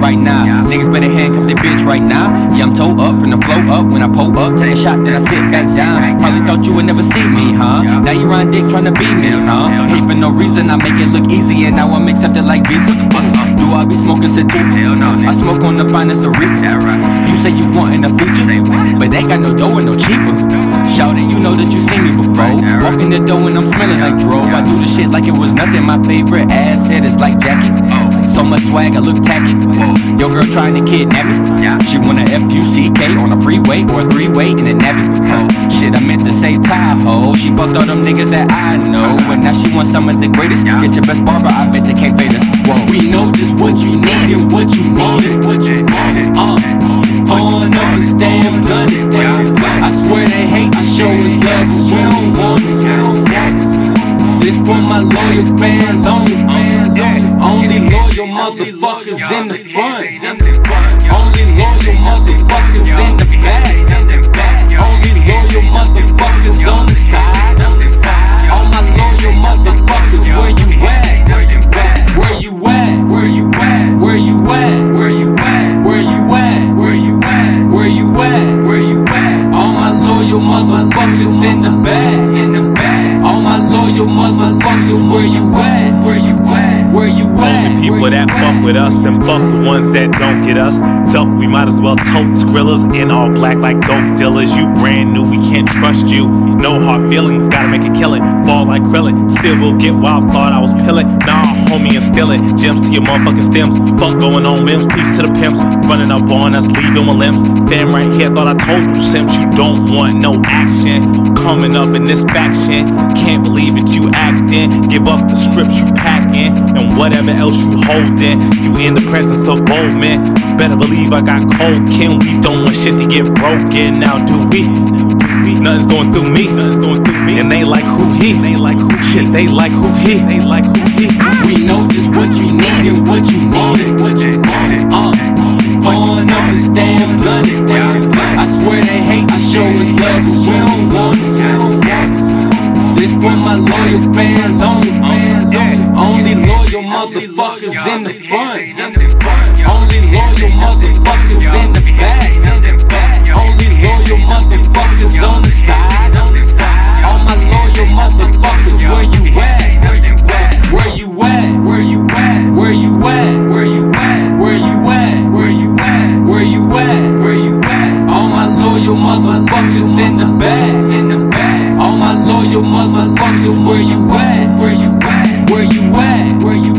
I'm the shit right now. Niggas better handcuff their bitch right now. Yeah, I'm toe up from the flow up. When I pull up, take a shot, then I sit back down. Probably thought you would never see me, huh? Now you run dick trying to beat me, huh? Hate for no reason, I make it look easy, and now I'm accepted like Visa. Uh, do I be smoking sativa? I smoke on the finest of reefer. You say you wantin' a feature, but they got no dough and no cheaper. Shout it, you know that you seen me before. Walk in the door and I'm smelling like dro. I do the shit like it was nothing. My favorite ass head is like Jackie. So much swag, I look tacky. Yo, girl trying to kidnap me. She want a F-U-C-K on a freeway or a three-way in a Navy. Shit, I meant to say Tahoe. She fucked all them niggas that I know. And now she wants some of the greatest. Get your best barber, I bet they can't fade us. Whoa. We know just what you need and what you wanted. What you wanted. Uh, on up and damn it. I swear they hate to show us love, but we don't want it. This for my loyal fans only. Motherfuckers in the front. Only loyal motherfuckers in the back. Only loyal motherfuckers on the side. All my loyal motherfuckers, where you at? Where you at? Where you at? Where you at? Where you at? Where you at? Where you at? Where you at? Where you at? All my loyal motherfuckers in the back. Fuck with us and fuck the ones that don't get us. Duck, we might as well tote skrillers in all black like dope dealers. You brand new, we can't trust you. No hard feelings, gotta make a killing. Fall like krillin, still will get wild. Thought I was pillin', nah, homie, and stealing. Gems to your motherfucking stems. Fuck going on, mims, peace to the pimps. Running up on us, leaving with limbs. Damn right here, thought I told you, Sims, you don't want no action. Coming up in this faction, can't believe it, you acting. Give up the scripts you packing, and whatever else you holding. You in the presence of bold men. Better believe I got cold kin. We don't want shit to get broken. Now do we? Nothing's going through me. Nothing's going through me. And they like who he. They like who shit. They like who he. They like who he. We know just what you need and what you wanted. What you wanted. Uh, and stand blunted. I swear they hate to show us love, but we don't want it. This for my loyal fans only. Only loyal motherfuckers in the front. Only loyal motherfuckers in the back. Only loyal motherfuckers on the side. All my loyal motherfuckers, where you at? Where you at? Where you at? Where you at? Where you at? Where you at? Where you at? Where you at? Where you at? All my loyal motherfuckers in the back. In the back. All my loyal motherfuckers, where you at? Where you at? Where you at? Where you